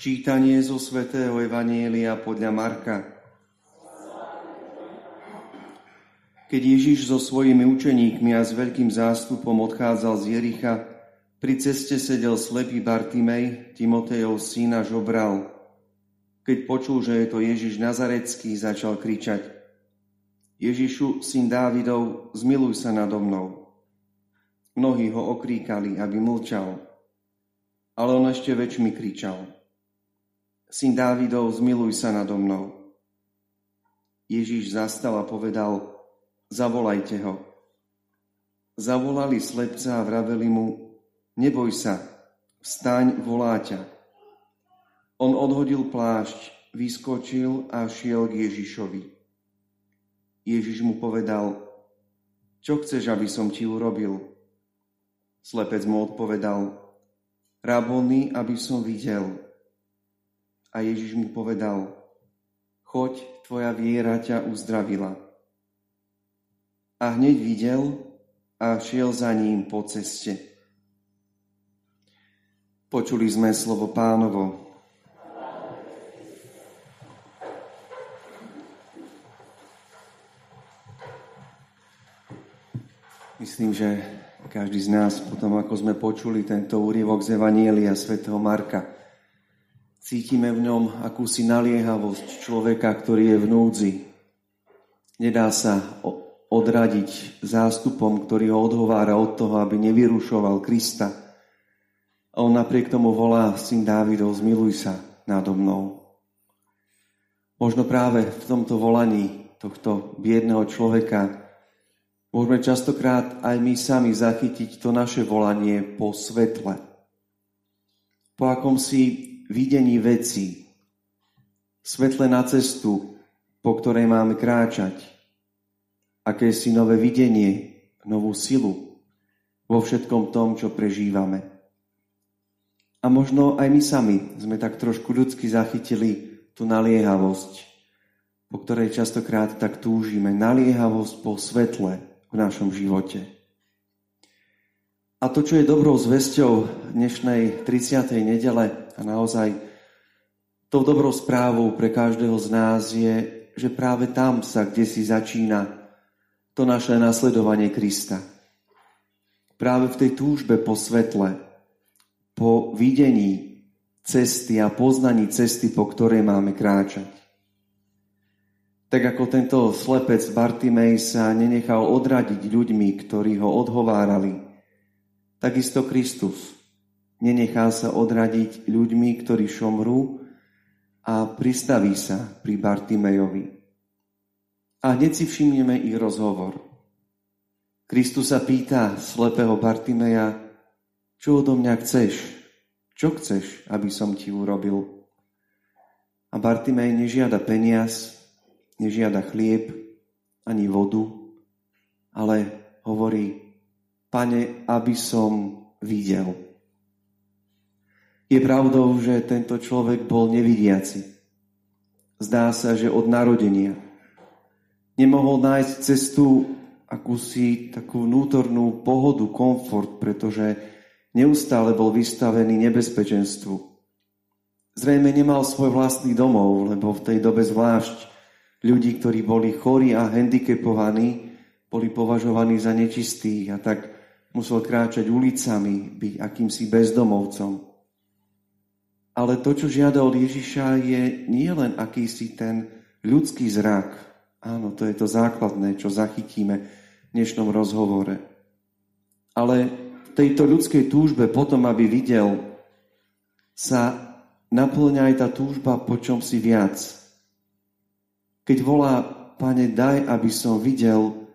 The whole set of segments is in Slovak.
Čítanie zo svätého Evanielia podľa Marka. Keď Ježiš so svojimi učeníkmi a s veľkým zástupom odchádzal z Jericha, pri ceste sedel slepý Bartimej, Timotejov syna žobral. Keď počul, že je to Ježiš Nazarecký, začal kričať Ježišu, syn Dávidov, zmiluj sa nado mnou. Mnohí ho okríkali, aby mlčal, ale on ešte väčšmi kričal Syn Dávidov, zmiluj sa nado mnou. Ježíš zastal a povedal, zavolajte ho. Zavolali slepca a vraveli mu, neboj sa, vstaň, volá ťa. On odhodil plášť, vyskočil a šiel k Ježišovi. Ježiš mu povedal, čo chceš, aby som ti urobil? Slepec mu odpovedal, rabony, aby som videl. A Ježiš mu povedal, choď, tvoja viera ťa uzdravila. A hneď videl a šiel za ním po ceste. Počuli sme slovo pánovo. Myslím, že každý z nás, potom ako sme počuli tento úrievok z Evanielia svätého Marka, Cítime v ňom akúsi naliehavosť človeka, ktorý je v núdzi. Nedá sa odradiť zástupom, ktorý ho odhovára od toho, aby nevyrušoval Krista. A on napriek tomu volá, syn Dávidov, zmiluj sa nado mnou. Možno práve v tomto volaní tohto biedného človeka môžeme častokrát aj my sami zachytiť to naše volanie po svetle. Po akom si videní vecí, svetle na cestu, po ktorej máme kráčať, aké si nové videnie, novú silu vo všetkom tom, čo prežívame. A možno aj my sami sme tak trošku ľudsky zachytili tú naliehavosť, po ktorej častokrát tak túžime. Naliehavosť po svetle v našom živote. A to, čo je dobrou zväzťou dnešnej 30. nedele, a naozaj tou dobrou správou pre každého z nás je, že práve tam sa, kde si začína to naše nasledovanie Krista. Práve v tej túžbe po svetle, po videní cesty a poznaní cesty, po ktorej máme kráčať. Tak ako tento slepec Bartimej sa nenechal odradiť ľuďmi, ktorí ho odhovárali, takisto Kristus nenechá sa odradiť ľuďmi, ktorí šomrú a pristaví sa pri Bartimejovi. A hneď si všimneme ich rozhovor. Kristus sa pýta slepého Bartimeja, čo odo mňa chceš? Čo chceš, aby som ti urobil? A Bartimej nežiada peniaz, nežiada chlieb, ani vodu, ale hovorí, pane, aby som videl. Je pravdou, že tento človek bol nevidiaci. Zdá sa, že od narodenia. Nemohol nájsť cestu akúsi takú vnútornú pohodu, komfort, pretože neustále bol vystavený nebezpečenstvu. Zrejme nemal svoj vlastný domov, lebo v tej dobe zvlášť ľudí, ktorí boli chorí a handicapovaní, boli považovaní za nečistých a tak musel kráčať ulicami, byť akýmsi bezdomovcom. Ale to, čo žiada od Ježiša, je nielen akýsi ten ľudský zrak. Áno, to je to základné, čo zachytíme v dnešnom rozhovore. Ale v tejto ľudskej túžbe potom, aby videl, sa naplňa aj tá túžba po čom si viac. Keď volá, pane, daj, aby som videl,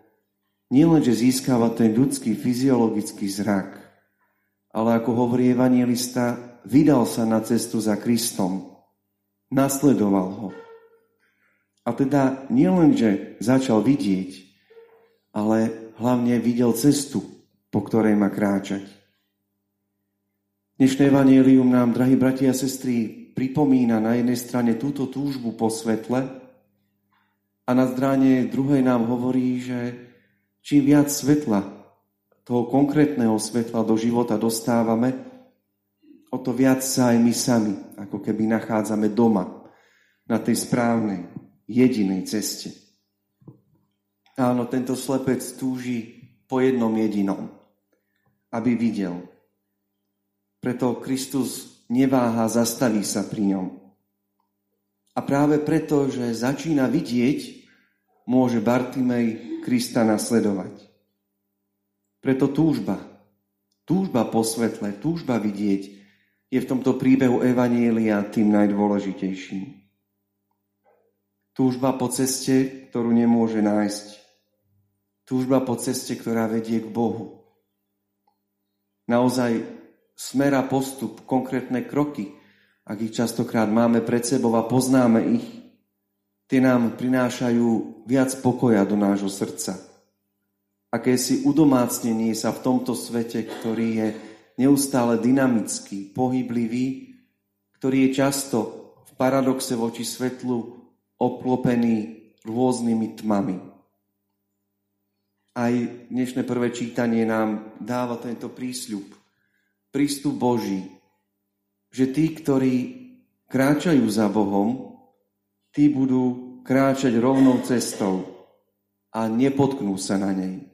nielen, že získava ten ľudský fyziologický zrak, ale ako hovorí evangelista, vydal sa na cestu za Kristom, nasledoval ho. A teda nielen, že začal vidieť, ale hlavne videl cestu, po ktorej má kráčať. Dnešné evanielium nám, drahí bratia a sestry, pripomína na jednej strane túto túžbu po svetle a na strane druhej nám hovorí, že čím viac svetla, toho konkrétneho svetla do života dostávame, o to viac sa aj my sami, ako keby nachádzame doma, na tej správnej, jedinej ceste. Áno, tento slepec túži po jednom jedinom, aby videl. Preto Kristus neváha, zastaví sa pri ňom. A práve preto, že začína vidieť, môže Bartimej Krista nasledovať. Preto túžba, túžba po svetle, túžba vidieť je v tomto príbehu Evanielia tým najdôležitejším. Túžba po ceste, ktorú nemôže nájsť. Túžba po ceste, ktorá vedie k Bohu. Naozaj smera postup, konkrétne kroky, ak ich častokrát máme pred sebou a poznáme ich, tie nám prinášajú viac pokoja do nášho srdca. Akési udomácnenie sa v tomto svete, ktorý je neustále dynamický, pohyblivý, ktorý je často v paradoxe voči svetlu obklopený rôznymi tmami. Aj dnešné prvé čítanie nám dáva tento prísľub, prístup Boží, že tí, ktorí kráčajú za Bohom, tí budú kráčať rovnou cestou a nepotknú sa na nej.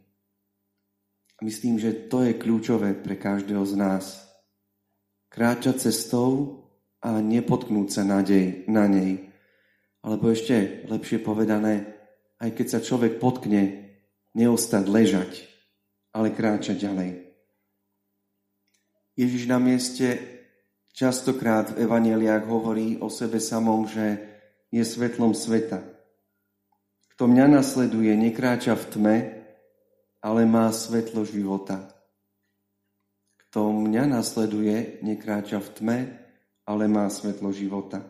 Myslím, že to je kľúčové pre každého z nás. Kráčať cestou a nepotknúť sa nádej, na nej. Alebo ešte lepšie povedané, aj keď sa človek potkne, neostať ležať, ale kráčať ďalej. Ježiš na mieste častokrát v evaneliách hovorí o sebe samom, že je svetlom sveta. Kto mňa nasleduje, nekráča v tme, ale má svetlo života. Kto mňa nasleduje, nekráča v tme, ale má svetlo života.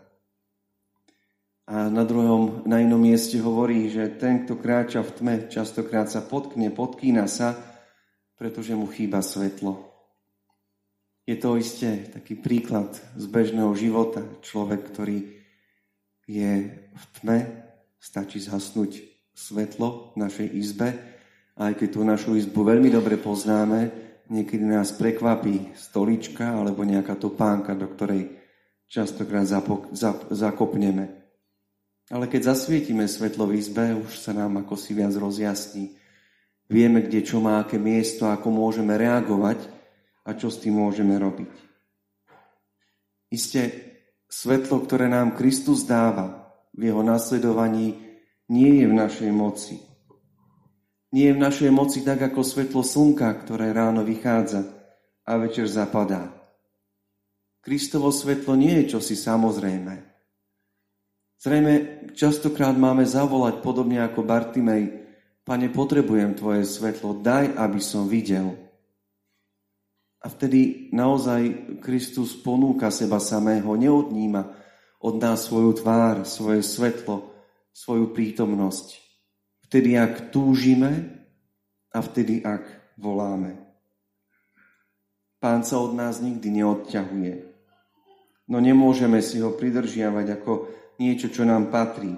A na druhom, na inom mieste hovorí, že ten, kto kráča v tme, častokrát sa potkne, podkýna sa, pretože mu chýba svetlo. Je to isté taký príklad z bežného života. Človek, ktorý je v tme, stačí zhasnúť svetlo v našej izbe aj keď tú našu izbu veľmi dobre poznáme, niekedy nás prekvapí stolička alebo nejaká topánka, do ktorej častokrát zapok- zap- zakopneme. Ale keď zasvietime svetlo v izbe, už sa nám ako si viac rozjasní. Vieme, kde čo má aké miesto, ako môžeme reagovať a čo s tým môžeme robiť. Isté, svetlo, ktoré nám Kristus dáva v jeho nasledovaní, nie je v našej moci nie je v našej moci tak ako svetlo slnka, ktoré ráno vychádza a večer zapadá. Kristovo svetlo nie je čosi samozrejme. Zrejme častokrát máme zavolať podobne ako Bartimej, Pane, potrebujem Tvoje svetlo, daj, aby som videl. A vtedy naozaj Kristus ponúka seba samého, neodníma od nás svoju tvár, svoje svetlo, svoju prítomnosť. Vtedy, ak túžime a vtedy, ak voláme. Pán sa od nás nikdy neodťahuje. No nemôžeme si ho pridržiavať ako niečo, čo nám patrí,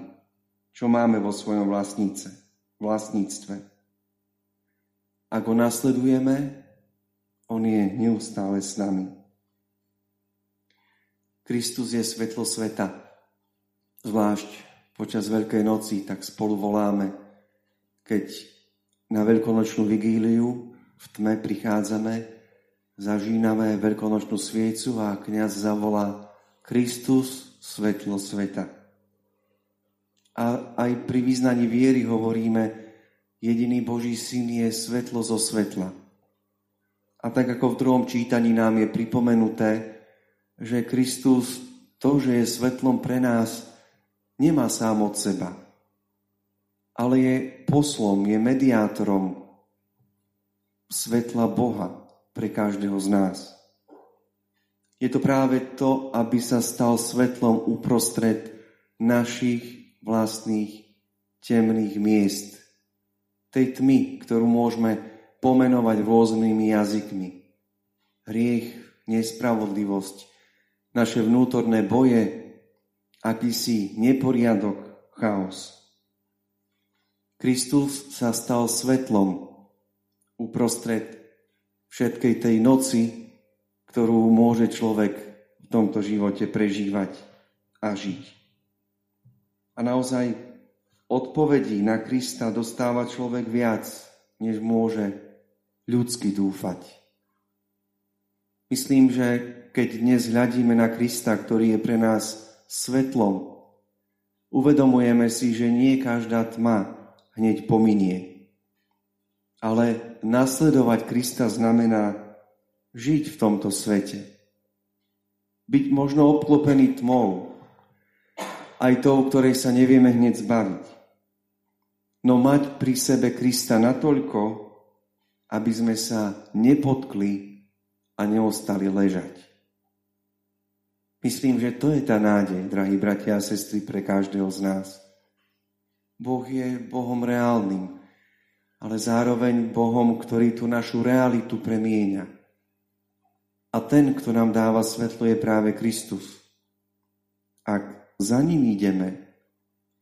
čo máme vo svojom vlastníce, vlastníctve. Ak ho nasledujeme, on je neustále s nami. Kristus je svetlo sveta. Zvlášť počas Veľkej noci tak spolu voláme keď na veľkonočnú vigíliu v tme prichádzame, zažíname veľkonočnú sviecu a kniaz zavolá Kristus, svetlo sveta. A aj pri význaní viery hovoríme, jediný Boží syn je svetlo zo svetla. A tak ako v druhom čítaní nám je pripomenuté, že Kristus to, že je svetlom pre nás, nemá sám od seba ale je poslom, je mediátorom svetla Boha pre každého z nás. Je to práve to, aby sa stal svetlom uprostred našich vlastných temných miest. Tej tmy, ktorú môžeme pomenovať rôznymi jazykmi. Hriech, nespravodlivosť, naše vnútorné boje, akýsi neporiadok, chaos. Kristus sa stal svetlom uprostred všetkej tej noci, ktorú môže človek v tomto živote prežívať a žiť. A naozaj odpovedí na Krista dostáva človek viac, než môže ľudsky dúfať. Myslím, že keď dnes hľadíme na Krista, ktorý je pre nás svetlom, uvedomujeme si, že nie každá tma hneď pominie. Ale nasledovať Krista znamená žiť v tomto svete. Byť možno obklopený tmou, aj tou, ktorej sa nevieme hneď zbaviť. No mať pri sebe Krista natoľko, aby sme sa nepotkli a neostali ležať. Myslím, že to je tá nádej, drahí bratia a sestry, pre každého z nás. Boh je Bohom reálnym, ale zároveň Bohom, ktorý tú našu realitu premieňa. A ten, kto nám dáva svetlo, je práve Kristus. Ak za ním ideme,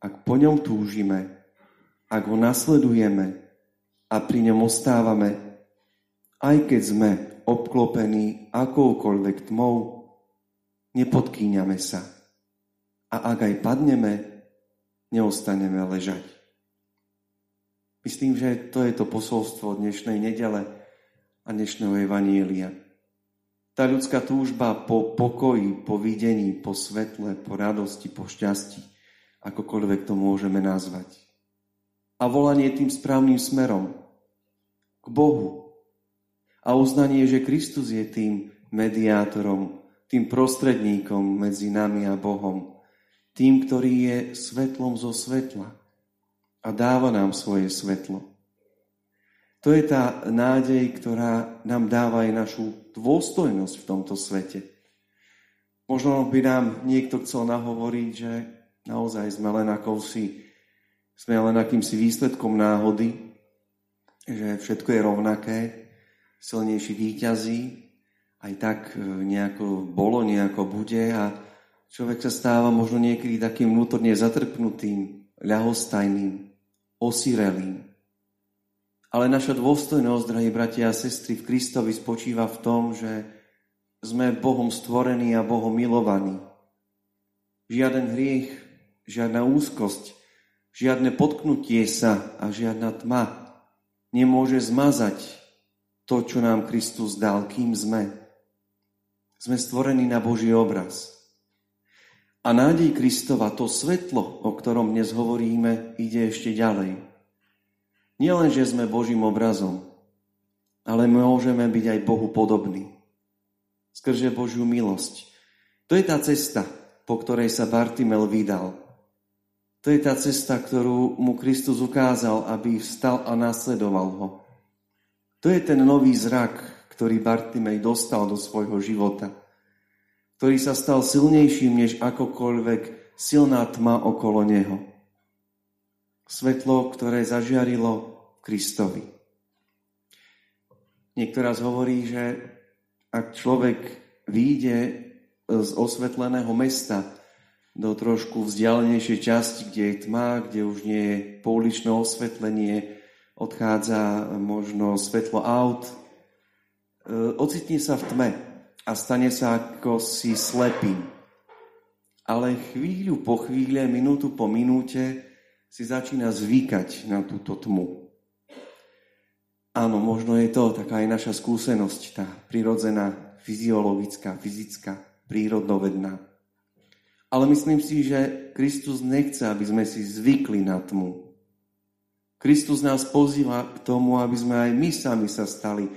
ak po ňom túžime, ak ho nasledujeme a pri ňom ostávame, aj keď sme obklopení akoukoľvek tmou, nepodkýňame sa. A ak aj padneme, neostaneme ležať. Myslím, že to je to posolstvo dnešnej nedele a dnešného evanielia. Tá ľudská túžba po pokoji, po videní, po svetle, po radosti, po šťastí, akokoľvek to môžeme nazvať. A volanie tým správnym smerom, k Bohu, a uznanie, že Kristus je tým mediátorom, tým prostredníkom medzi nami a Bohom, tým, ktorý je svetlom zo svetla a dáva nám svoje svetlo. To je tá nádej, ktorá nám dáva aj našu dôstojnosť v tomto svete. Možno by nám niekto chcel nahovoriť, že naozaj sme len sme len akýmsi výsledkom náhody, že všetko je rovnaké, silnejší výťazí, aj tak e, nejako bolo, nejako bude a človek sa stáva možno niekedy takým vnútorne zatrpnutým, ľahostajným, osirelým. Ale naša dôstojnosť, drahí bratia a sestry, v Kristovi spočíva v tom, že sme Bohom stvorení a Bohom milovaní. Žiaden hriech, žiadna úzkosť, žiadne potknutie sa a žiadna tma nemôže zmazať to, čo nám Kristus dal, kým sme. Sme stvorení na Boží obraz. A nádej Kristova, to svetlo, o ktorom dnes hovoríme, ide ešte ďalej. Nielen, že sme Božím obrazom, ale môžeme byť aj Bohu podobní. Skrže Božiu milosť. To je tá cesta, po ktorej sa Bartimel vydal. To je tá cesta, ktorú mu Kristus ukázal, aby vstal a nasledoval ho. To je ten nový zrak, ktorý Bartimej dostal do svojho života, ktorý sa stal silnejším než akokoľvek silná tma okolo neho. Svetlo, ktoré zažiarilo Kristovi. Niekto raz hovorí, že ak človek vyjde z osvetleného mesta do trošku vzdialenejšej časti, kde je tma, kde už nie je pouličné osvetlenie, odchádza možno svetlo aut, e, ocitne sa v tme a stane sa ako si slepým. Ale chvíľu po chvíľe, minútu po minúte si začína zvykať na túto tmu. Áno, možno je to taká aj naša skúsenosť, tá prirodzená, fyziologická, fyzická, prírodnovedná. Ale myslím si, že Kristus nechce, aby sme si zvykli na tmu, Kristus nás pozýva k tomu, aby sme aj my sami sa stali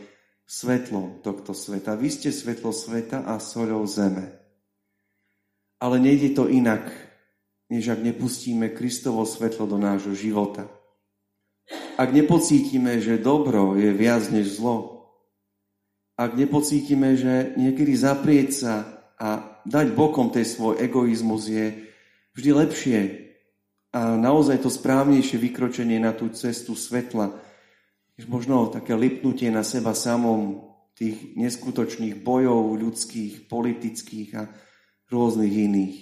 svetlom tohto sveta. Vy ste svetlo sveta a soľou zeme. Ale nejde to inak, než ak nepustíme Kristovo svetlo do nášho života. Ak nepocítime, že dobro je viac než zlo, ak nepocítime, že niekedy zaprieť sa a dať bokom tej svoj egoizmus je vždy lepšie, a naozaj to správnejšie vykročenie na tú cestu svetla, než možno také lipnutie na seba samom tých neskutočných bojov ľudských, politických a rôznych iných.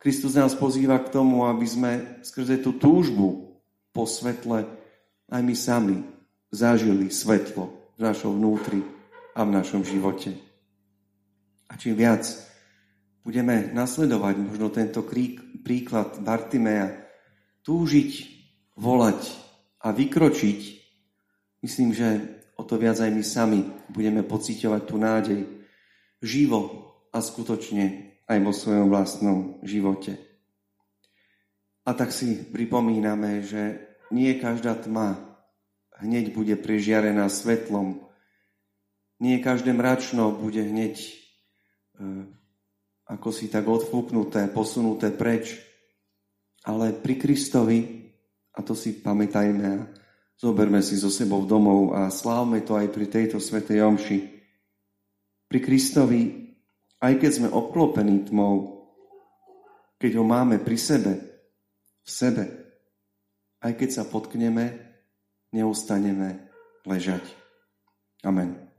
Kristus nás pozýva k tomu, aby sme skrze tú túžbu po svetle aj my sami zažili svetlo v našom vnútri a v našom živote. A čím viac budeme nasledovať možno tento krík, príklad Bartimea, túžiť, volať a vykročiť, myslím, že o to viac aj my sami budeme pociťovať tú nádej živo a skutočne aj vo svojom vlastnom živote. A tak si pripomíname, že nie každá tma hneď bude prežiarená svetlom, nie každé mračno bude hneď ako si tak odfúknuté, posunuté preč, ale pri Kristovi, a to si pamätajme a zoberme si so sebou domov a slávme to aj pri tejto svetej omši. Pri Kristovi, aj keď sme obklopení tmou, keď ho máme pri sebe, v sebe, aj keď sa potkneme, neustaneme ležať. Amen.